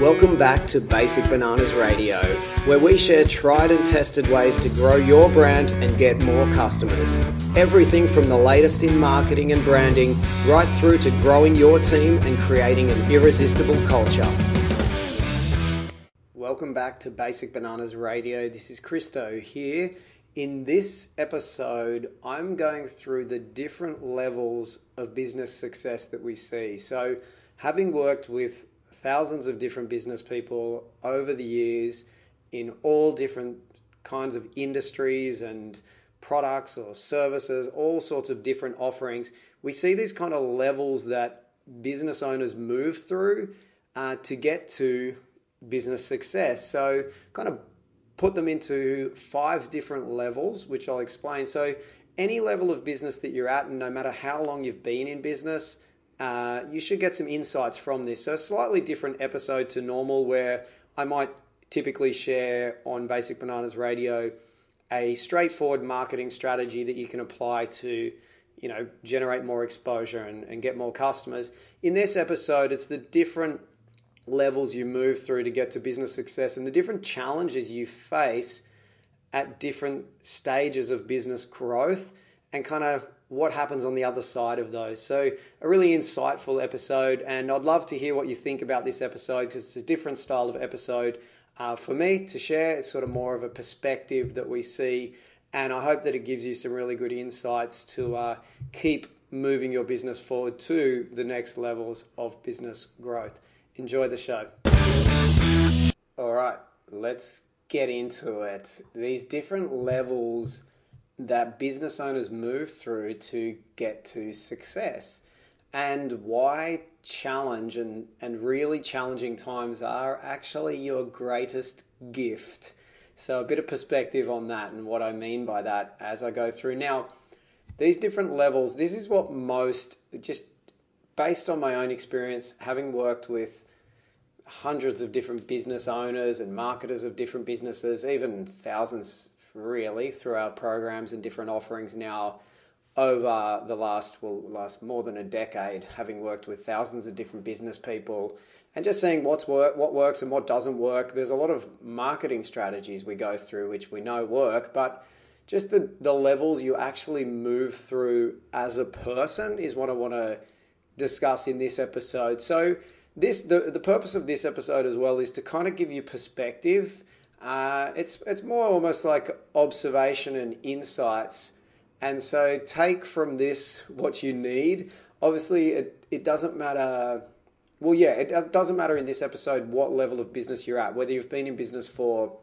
Welcome back to Basic Bananas Radio, where we share tried and tested ways to grow your brand and get more customers. Everything from the latest in marketing and branding, right through to growing your team and creating an irresistible culture. Welcome back to Basic Bananas Radio. This is Christo here. In this episode, I'm going through the different levels of business success that we see. So, having worked with thousands of different business people over the years in all different kinds of industries and products or services, all sorts of different offerings. We see these kind of levels that business owners move through uh, to get to business success. So, kind of put them into five different levels, which I'll explain. So, any level of business that you're at, and no matter how long you've been in business, uh, you should get some insights from this. So, a slightly different episode to normal, where I might typically share on Basic Bananas Radio a straightforward marketing strategy that you can apply to you know generate more exposure and, and get more customers in this episode it's the different levels you move through to get to business success and the different challenges you face at different stages of business growth and kind of what happens on the other side of those. So, a really insightful episode, and I'd love to hear what you think about this episode because it's a different style of episode uh, for me to share. It's sort of more of a perspective that we see, and I hope that it gives you some really good insights to uh, keep moving your business forward to the next levels of business growth. Enjoy the show. All right, let's get into it. These different levels that business owners move through to get to success and why challenge and, and really challenging times are actually your greatest gift. So, a bit of perspective on that and what I mean by that as I go through. Now, these different levels, this is what most, just based on my own experience, having worked with hundreds of different business owners and marketers of different businesses, even thousands really through our programs and different offerings now over the last well last more than a decade having worked with thousands of different business people and just seeing what's work what works and what doesn't work there's a lot of marketing strategies we go through which we know work but just the, the levels you actually move through as a person is what I want to discuss in this episode. So this the, the purpose of this episode as well is to kind of give you perspective uh, it's it's more almost like observation and insights, and so take from this what you need. Obviously, it it doesn't matter. Well, yeah, it doesn't matter in this episode what level of business you're at. Whether you've been in business for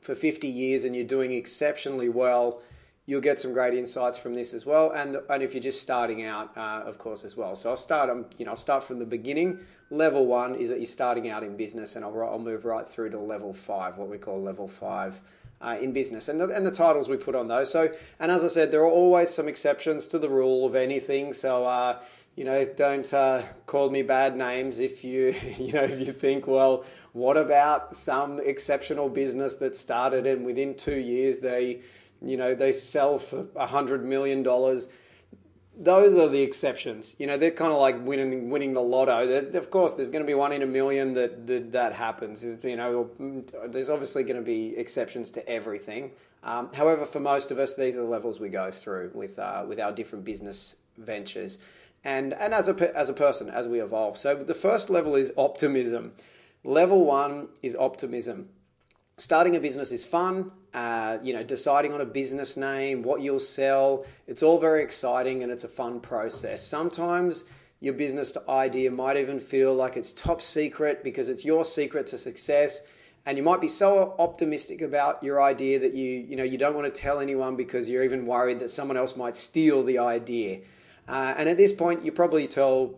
for 50 years and you're doing exceptionally well, you'll get some great insights from this as well. And and if you're just starting out, uh, of course, as well. So I'll start. Um, you know, I'll start from the beginning. Level one is that you're starting out in business, and I'll I'll move right through to level five, what we call level five. Uh, in business and the, and the titles we put on those. So, and as I said, there are always some exceptions to the rule of anything. So, uh, you know, don't uh, call me bad names if you, you know, if you think, well, what about some exceptional business that started and within two years they, you know, they sell for a hundred million dollars. Those are the exceptions. You know, they're kind of like winning winning the lotto. They're, of course, there's going to be one in a million that that, that happens. You know, there's obviously going to be exceptions to everything. Um, however, for most of us, these are the levels we go through with uh, with our different business ventures, and and as a as a person as we evolve. So the first level is optimism. Level one is optimism starting a business is fun. Uh, you know, deciding on a business name, what you'll sell, it's all very exciting and it's a fun process. Sometimes your business idea might even feel like it's top secret because it's your secret to success and you might be so optimistic about your idea that you you know you don't want to tell anyone because you're even worried that someone else might steal the idea uh, and at this point you probably tell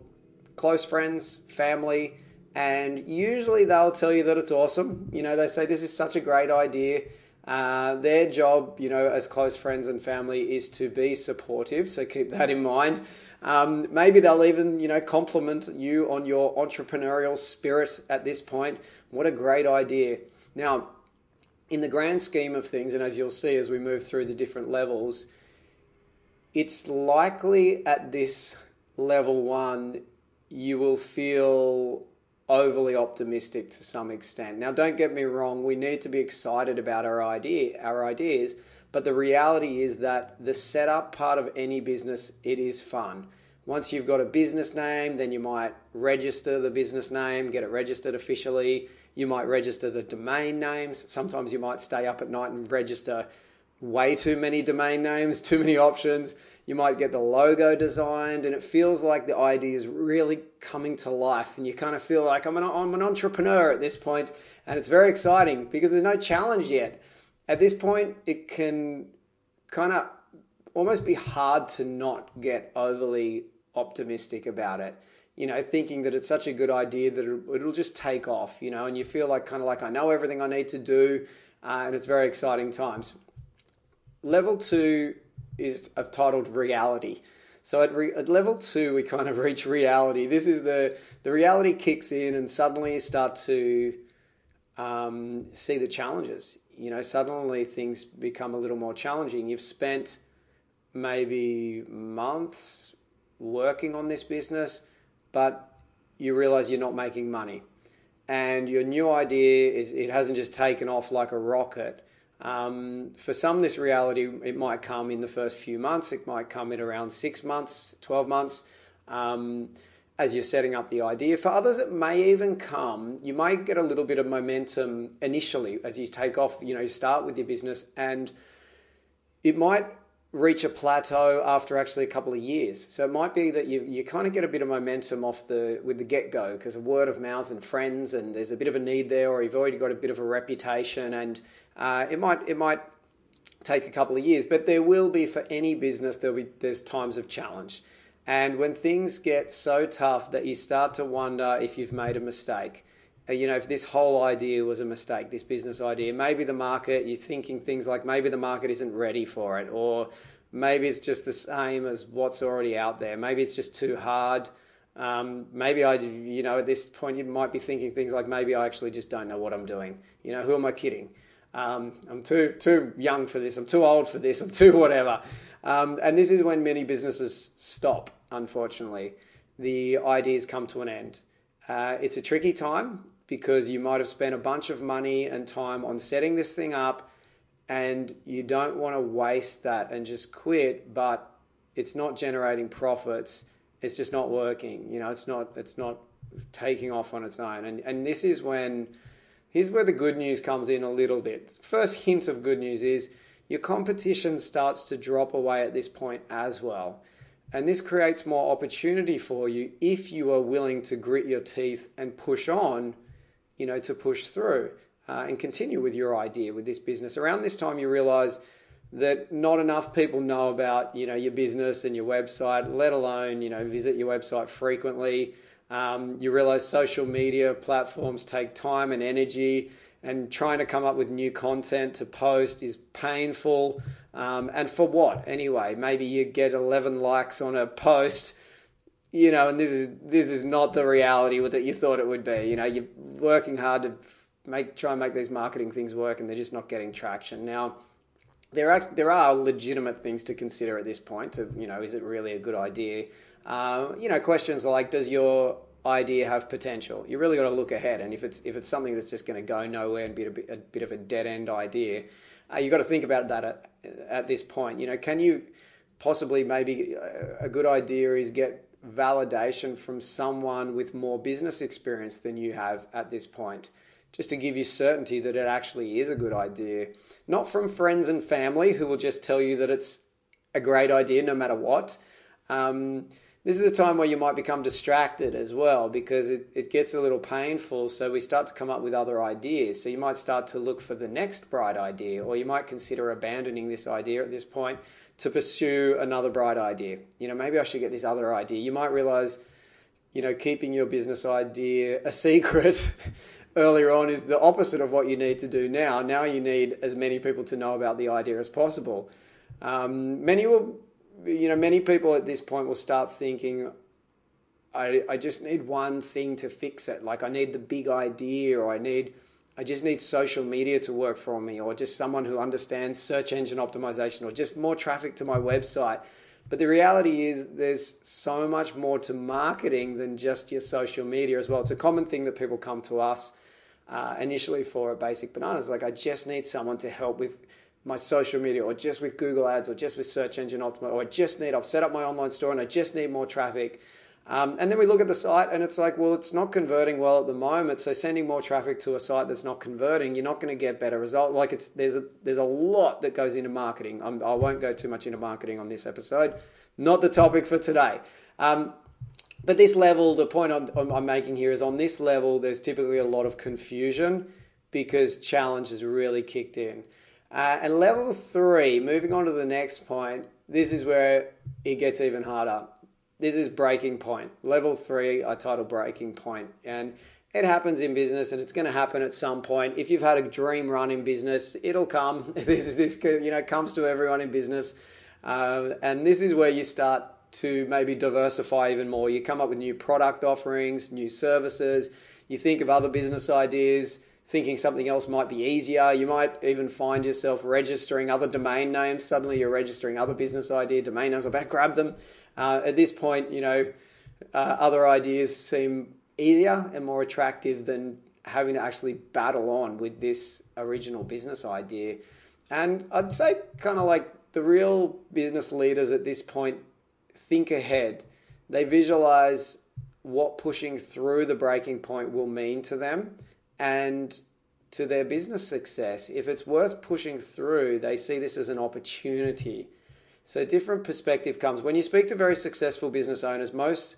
close friends family and usually they'll tell you that it's awesome. You know, they say this is such a great idea. Uh, their job, you know, as close friends and family, is to be supportive. So keep that in mind. Um, maybe they'll even, you know, compliment you on your entrepreneurial spirit at this point. What a great idea! Now, in the grand scheme of things, and as you'll see as we move through the different levels, it's likely at this level one you will feel overly optimistic to some extent. Now, don't get me wrong, we need to be excited about our idea, our ideas, but the reality is that the setup part of any business, it is fun. Once you've got a business name, then you might register the business name, get it registered officially. You might register the domain names. Sometimes you might stay up at night and register way too many domain names, too many options. You might get the logo designed, and it feels like the idea is really coming to life. And you kind of feel like I'm an, I'm an entrepreneur at this point, and it's very exciting because there's no challenge yet. At this point, it can kind of almost be hard to not get overly optimistic about it you know, thinking that it's such a good idea that it'll, just take off, you know, and you feel like kind of like I know everything I need to do, uh, and it's very exciting times. Level two is I've titled reality. So at, re, at level two, we kind of reach reality. This is the the reality kicks in, and suddenly you start to um, see the challenges. You know, suddenly things become a little more challenging. You've spent maybe months, working on this business, but you realize you're not making money. And your new idea is it hasn't just taken off like a rocket. Um, for some, this reality it might come in the first few months. It might come in around six months, twelve months, um, as you're setting up the idea. For others, it may even come. You might get a little bit of momentum initially as you take off. You know, you start with your business, and it might reach a plateau after actually a couple of years. So it might be that you, you kind of get a bit of momentum off the with the get go because of word of mouth and friends, and there's a bit of a need there, or you've already got a bit of a reputation, and uh, it might it might take a couple of years. But there will be for any business there'll be there's times of challenge, and when things get so tough that you start to wonder if you've made a mistake. Uh, you know, if this whole idea was a mistake, this business idea, maybe the market, you're thinking things like maybe the market isn't ready for it, or maybe it's just the same as what's already out there. Maybe it's just too hard. Um, maybe I, you know, at this point you might be thinking things like maybe I actually just don't know what I'm doing. You know, who am I kidding? Um, I'm too too young for this. I'm too old for this. I'm too whatever. Um, and this is when many businesses stop. Unfortunately, the ideas come to an end. Uh, it's a tricky time because you might have spent a bunch of money and time on setting this thing up and you don't want to waste that and just quit but it's not generating profits. It's just not working you know it's not it's not taking off on its own. And and this is when here's where the good news comes in a little bit. First hint of good news is your competition starts to drop away at this point as well. And this creates more opportunity for you if you are willing to grit your teeth and push on you know, to push through uh, and continue with your idea with this business. Around this time, you realize that not enough people know about, you know, your business and your website, let alone, you know, visit your website frequently. Um, you realize social media platforms take time and energy, and trying to come up with new content to post is painful. Um, and for what anyway? Maybe you get 11 likes on a post you know, and this is this is not the reality that you thought it would be. You know, you're working hard to make try and make these marketing things work, and they're just not getting traction. Now, there are there are legitimate things to consider at this point. To you know, is it really a good idea? Uh, you know, questions like, does your idea have potential? You really got to look ahead, and if it's if it's something that's just going to go nowhere and be a bit, a bit of a dead end idea, uh, you got to think about that at, at this point. You know, can you possibly maybe a good idea is get validation from someone with more business experience than you have at this point, just to give you certainty that it actually is a good idea. Not from friends and family who will just tell you that it's a great idea no matter what. Um, this is a time where you might become distracted as well because it, it gets a little painful. So we start to come up with other ideas. So you might start to look for the next bright idea, or you might consider abandoning this idea at this point to pursue another bright idea. You know, maybe I should get this other idea. You might realize, you know, keeping your business idea a secret earlier on is the opposite of what you need to do now. Now you need as many people to know about the idea as possible. Um, many will, you know, many people at this point will start thinking, I, I just need one thing to fix it. Like I need the big idea or I need I just need social media to work for me, or just someone who understands search engine optimization, or just more traffic to my website. But the reality is, there's so much more to marketing than just your social media as well. It's a common thing that people come to us uh, initially for at Basic Bananas. Like, I just need someone to help with my social media, or just with Google Ads, or just with search engine optimizer, or I just need, I've set up my online store and I just need more traffic. Um, and then we look at the site and it's like, well, it's not converting well at the moment. So sending more traffic to a site that's not converting, you're not going to get better result. Like it's there's a there's a lot that goes into marketing. I'm, I will not go too much into marketing on this episode. Not the topic for today. Um, but this level, the point I'm, I'm making here is on this level, there's typically a lot of confusion because challenge has really kicked in. Uh, and level three, moving on to the next point, this is where it gets even harder this is breaking point. Level three, I title breaking point. And it happens in business and it's going to happen at some point. If you've had a dream run in business, it'll come. this, this you know, comes to everyone in business. Uh, and this is where you start to maybe diversify even more. You come up with new product offerings, new services. You think of other business ideas, thinking something else might be easier. You might even find yourself registering other domain names. Suddenly you're registering other business idea domain names. I better grab them. Uh, at this point, you know, uh, other ideas seem easier and more attractive than having to actually battle on with this original business idea. And I'd say, kind of like the real business leaders at this point think ahead. They visualize what pushing through the breaking point will mean to them and to their business success. If it's worth pushing through, they see this as an opportunity so different perspective comes when you speak to very successful business owners. Most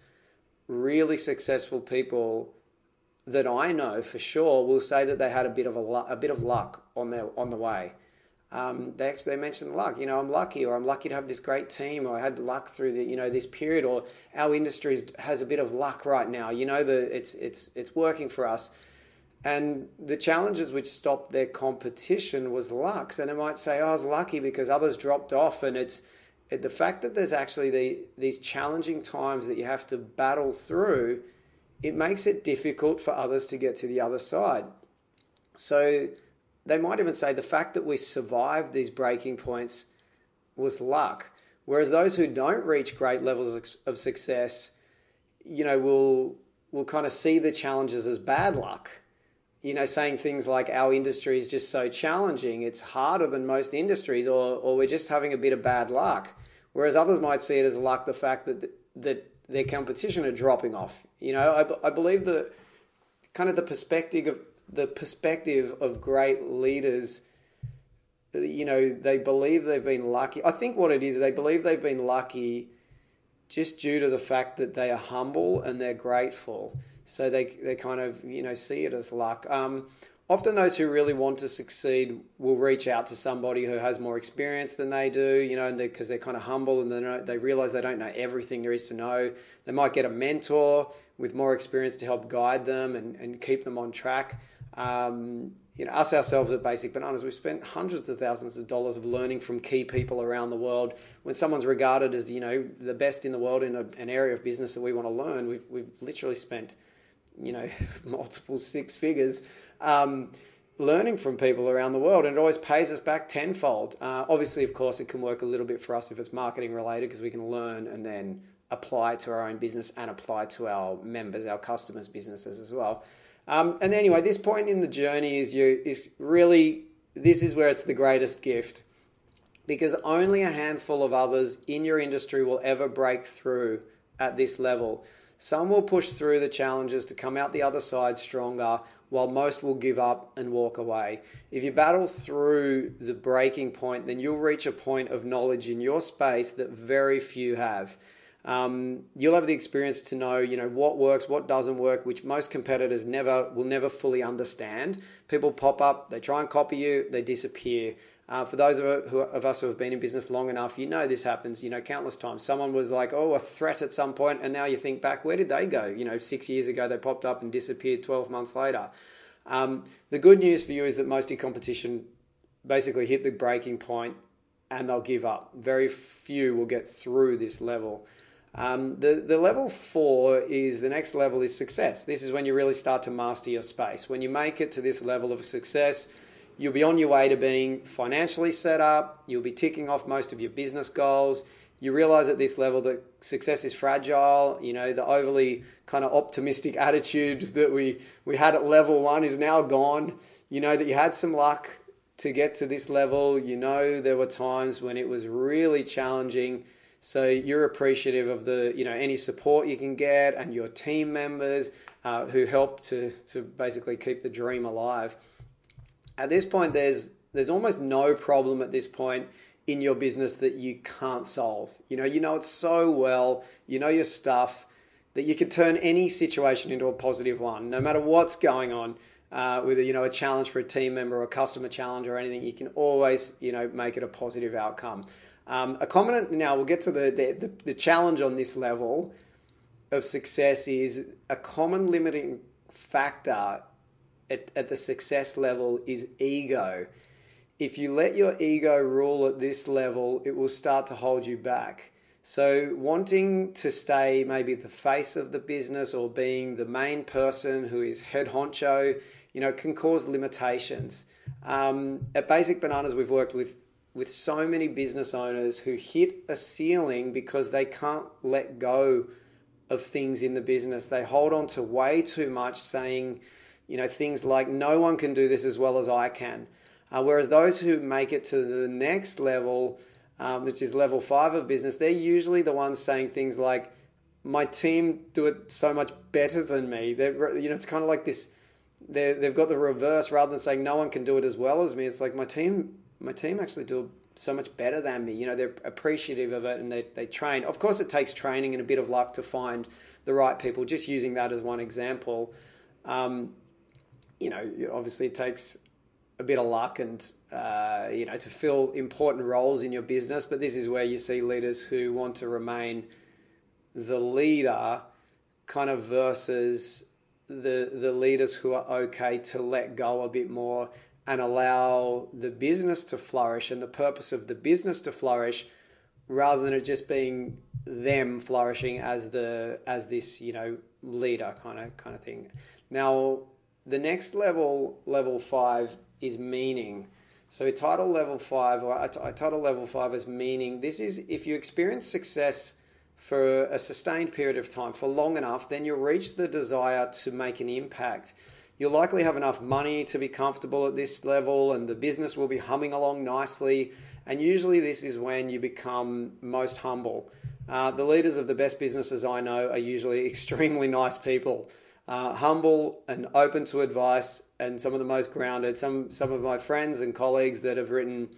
really successful people that I know for sure will say that they had a bit of a, a bit of luck on their on the way. Um, they actually they mentioned luck. You know, I'm lucky, or I'm lucky to have this great team, or I had luck through the you know this period, or our industry has a bit of luck right now. You know, the it's it's it's working for us. And the challenges which stopped their competition was luck. So they might say, "Oh, I was lucky because others dropped off," and it's the fact that there's actually the, these challenging times that you have to battle through, it makes it difficult for others to get to the other side. So they might even say the fact that we survived these breaking points was luck. Whereas those who don't reach great levels of success, you know, will will kind of see the challenges as bad luck. You know, saying things like our industry is just so challenging, it's harder than most industries, or or we're just having a bit of bad luck. Whereas others might see it as luck, the fact that that their competition are dropping off. You know, I, I believe that kind of the perspective of the perspective of great leaders. You know, they believe they've been lucky. I think what it is, they believe they've been lucky just due to the fact that they are humble and they're grateful. So they they kind of you know see it as luck. Um, often those who really want to succeed will reach out to somebody who has more experience than they do, you know, because they, are kind of humble and they, they realize they don't know everything there is to know. They might get a mentor with more experience to help guide them and, and keep them on track. Um, you know, us ourselves at Basic Bananas, we've spent hundreds of thousands of dollars of learning from key people around the world. When someone's regarded as, you know, the best in the world in a, an area of business that we want to learn, we've, we've literally spent, you know, multiple six figures um, learning from people around the world, and it always pays us back tenfold. Uh, obviously, of course, it can work a little bit for us if it's marketing related because we can learn and then apply to our own business and apply to our members, our customers' businesses as well. Um, and anyway, this point in the journey is you is really this is where it's the greatest gift because only a handful of others in your industry will ever break through at this level. Some will push through the challenges to come out the other side stronger, while most will give up and walk away. If you battle through the breaking point, then you'll reach a point of knowledge in your space that very few have. Um, you'll have the experience to know, you know, what works, what doesn't work, which most competitors never will never fully understand. People pop up, they try and copy you, they disappear. Uh, for those of, who, of, us who have been in business long enough, you know this happens, you know, countless times. Someone was like, oh, a threat at some point, and now you think back, where did they go? You know, six years ago they popped up and disappeared 12 months later. Um, the good news for you is that most in competition basically hit the breaking point and they'll give up. Very few will get through this level. Um, the, the level four is the next level is success. This is when you really start to master your space. When you make it to this level of success, You'll be on your way to being financially set up. You'll be ticking off most of your business goals. you realize at this level that success is fragile. You know, the overly kind of optimistic attitude that we, we had at level one is now gone. You know that you had some luck to get to this level. You know, there were times when it was really challenging. So you're appreciative of the, you know, any support you can get and your team members uh, who help to, to basically keep the dream alive. At this point, there's, there's almost no problem at this point in your business that you can't solve. You know, you know it so well, you know your stuff that you can turn any situation into a positive one, no matter what's going on. Uh, with a, you know a challenge for a team member or a customer challenge or anything, you can always you know make it a positive outcome. Um, a common now we'll get to the, the the challenge on this level of success is a common limiting factor at, at the success level is ego if you let your ego rule at this level, it will start to hold you back. So, wanting to stay maybe the face of the business or being the main person who is head honcho, you know, can cause limitations. Um, at Basic Bananas, we've worked with with so many business owners who hit a ceiling because they can't let go of things in the business. They hold on to way too much, saying, you know, things like, "No one can do this as well as I can." Uh, whereas those who make it to the next level, um, which is level five of business, they're usually the ones saying things like, "My team do it so much better than me." They're, you know, it's kind of like this. they they've got the reverse rather than saying no one can do it as well as me. It's like my team, my team actually do so much better than me. You know, they're appreciative of it and they, they train. Of course, it takes training and a bit of luck to find the right people. Just using that as one example, um, you know, obviously it takes a bit of luck and uh, you know to fill important roles in your business. But this is where you see leaders who want to remain the leader, kind of versus the the leaders who are okay to let go a bit more and allow the business to flourish and the purpose of the business to flourish rather than it just being them flourishing as the as this you know leader kind of kind of thing now the next level level 5 is meaning. So title level five, or I title level five as meaning. This is if you experience success for a sustained period of time, for long enough, then you'll reach the desire to make an impact. You'll likely have enough money to be comfortable at this level, and the business will be humming along nicely. And usually, this is when you become most humble. Uh, the leaders of the best businesses I know are usually extremely nice people uh, humble and open to advice, and some of the most grounded. Some some of my friends and colleagues that have written,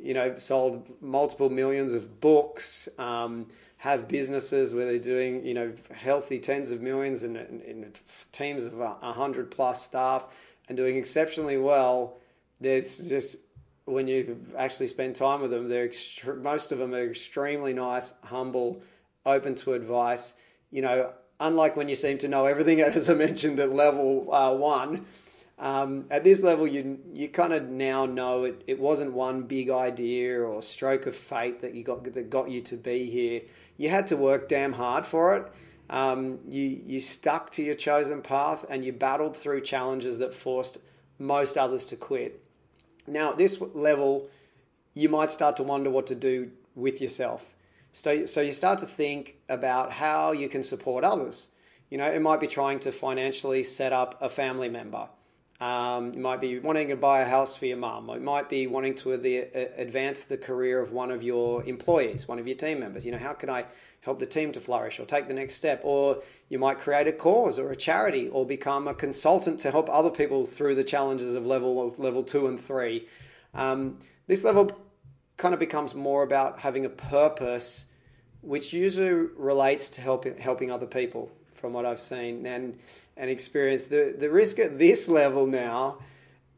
you know, sold multiple millions of books, um, have businesses where they're doing, you know, healthy tens of millions and, in teams of a hundred plus staff and doing exceptionally well. There's just when you actually spend time with them, they're most of them are extremely nice, humble, open to advice. You know, unlike when you seem to know everything, as I mentioned at level uh, one, um, at this level, you you kind of now know it, it wasn't one big idea or stroke of fate that you got that got you to be here. You had to work damn hard for it. Um, you you stuck to your chosen path and you battled through challenges that forced most others to quit. Now, at this level, you might start to wonder what to do with yourself. So, so you start to think about how you can support others. You know, it might be trying to financially set up a family member. Um, you might be wanting to buy a house for your mum. It might be wanting to advance the career of one of your employees, one of your team members. You know, how can I help the team to flourish or take the next step? Or you might create a cause or a charity or become a consultant to help other people through the challenges of level level two and three. Um, this level kind of becomes more about having a purpose, which usually relates to helping helping other people, from what I've seen and and experienced. The the risk at this level now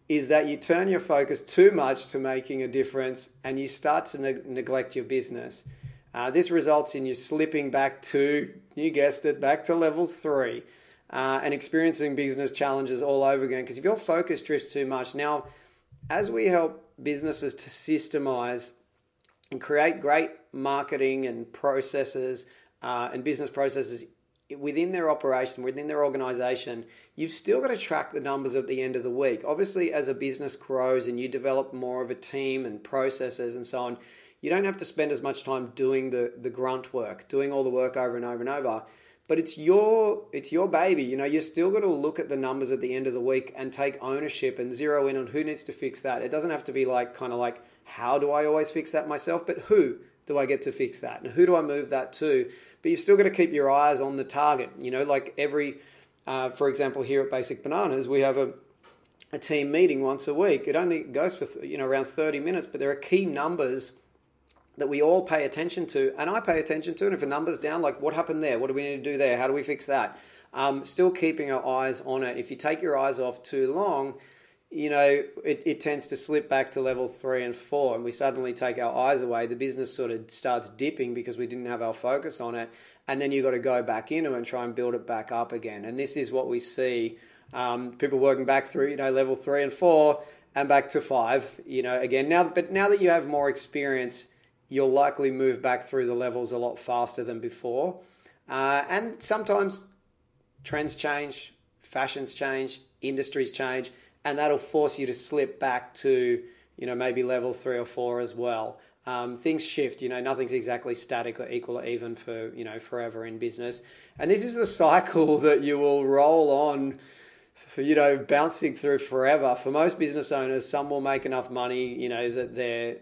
is that you turn your focus too much to making a difference, and you start to ne- neglect your business. Uh, this results in you slipping back to, you guessed it, back to level three. Uh, and experiencing business challenges all over again. Because if your focus drifts too much, now, as we help businesses to systemize and create great marketing and processes uh, and business processes within their operation, within their organization, you've still got to track the numbers at the end of the week. Obviously, as a business grows and you develop more of a team and processes and so on, you don't have to spend as much time doing the, the grunt work, doing all the work over and over and over. But it's your it's your baby. You know, you're still got to look at the numbers at the end of the week and take ownership and zero in on who needs to fix that. It doesn't have to be like kind of like how do I always fix that myself, but who do I get to fix that? And who do I move that to? But you've still got to keep your eyes on the target. You know, like every uh, for example, here at Basic Bananas, we have a a team meeting once a week. It only goes for you know around 30 minutes, but there are key numbers that we all pay attention to, and I pay attention to. And if a number's down, like what happened there? What do we need to do there? How do we fix that? Um, still keeping our eyes on it. If you take your eyes off too long, you know it, it tends to slip back to level three and four, and we suddenly take our eyes away. The business sort of starts dipping because we didn't have our focus on it, and then you've got to go back into and try and build it back up again. And this is what we see um, people working back through, you know, level three and four and back to five, you know, again, now, but now that you have more experience, you'll likely move back through the levels a lot faster than before. Uh, and sometimes trends change, fashions change, industries change, and that'll force you to slip back to, you know, maybe level three or four as well. Um, things shift, you know, nothing's exactly static or equal or even for, you know, forever in business. And this is the cycle that you will roll on for you know bouncing through forever. For most business owners, some will make enough money, you know, that they're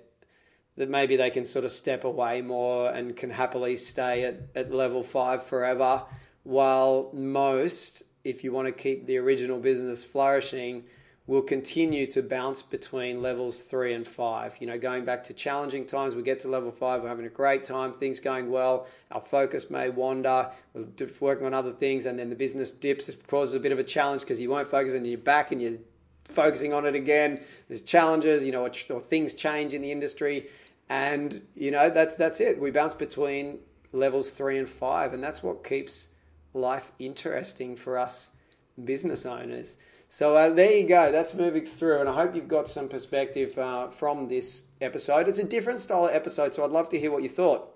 that maybe they can sort of step away more and can happily stay at, at level five forever. While most, if you want to keep the original business flourishing, will continue to bounce between levels three and five. You know, going back to challenging times, we get to level five, we're having a great time, things going well, our focus may wander, we're working on other things, and then the business dips, it causes a bit of a challenge because you won't focus and you're back and you're focusing on it again. There's challenges, you know, or things change in the industry. And, you know, that's that's it. We bounce between levels three and five, and that's what keeps life interesting for us business owners. So uh, there you go. That's moving through, and I hope you've got some perspective uh, from this episode. It's a different style of episode, so I'd love to hear what you thought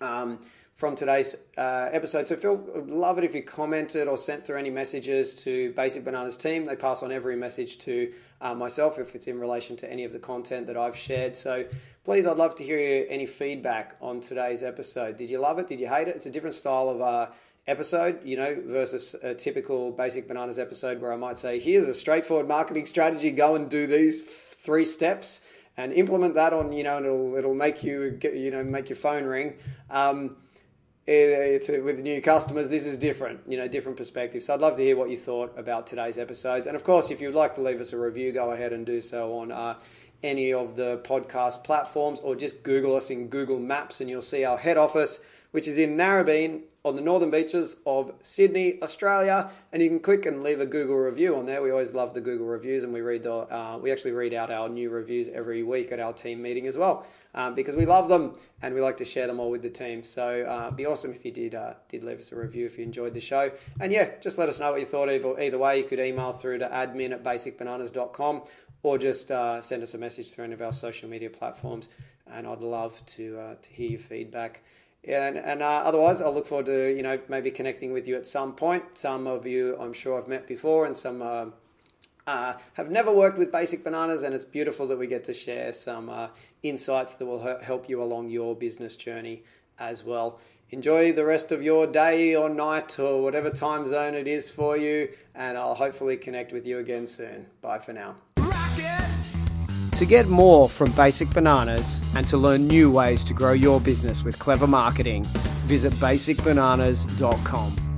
um, from today's uh, episode. So feel love it if you commented or sent through any messages to Basic Bananas team. They pass on every message to uh, myself if it's in relation to any of the content that I've shared. So please, I'd love to hear any feedback on today's episode. Did you love it? Did you hate it? It's a different style of uh, episode, you know, versus a typical Basic Bananas episode where I might say, here's a straightforward marketing strategy, go and do these three steps and implement that on, you know, and it'll, it'll make you, get, you know, make your phone ring. Um, it, it's a, with new customers, this is different, you know, different perspective. So I'd love to hear what you thought about today's episodes. And of course, if you'd like to leave us a review, go ahead and do so on uh, any of the podcast platforms or just Google us in Google Maps and you'll see our head office, which is in Narrabeen on the northern beaches of Sydney, Australia, and you can click and leave a Google review on there. We always love the Google reviews, and we read the uh, we actually read out our new reviews every week at our team meeting as well, um, because we love them and we like to share them all with the team. So uh, it'd be awesome if you did uh, did leave us a review if you enjoyed the show, and yeah, just let us know what you thought. Either either way, you could email through to admin at basicbananas.com or just uh, send us a message through any of our social media platforms, and I'd love to uh, to hear your feedback and, and uh, otherwise, I'll look forward to you know maybe connecting with you at some point. Some of you, I'm sure, I've met before, and some uh, uh, have never worked with Basic Bananas, and it's beautiful that we get to share some uh, insights that will help you along your business journey as well. Enjoy the rest of your day or night or whatever time zone it is for you, and I'll hopefully connect with you again soon. Bye for now. To get more from Basic Bananas and to learn new ways to grow your business with clever marketing, visit basicbananas.com.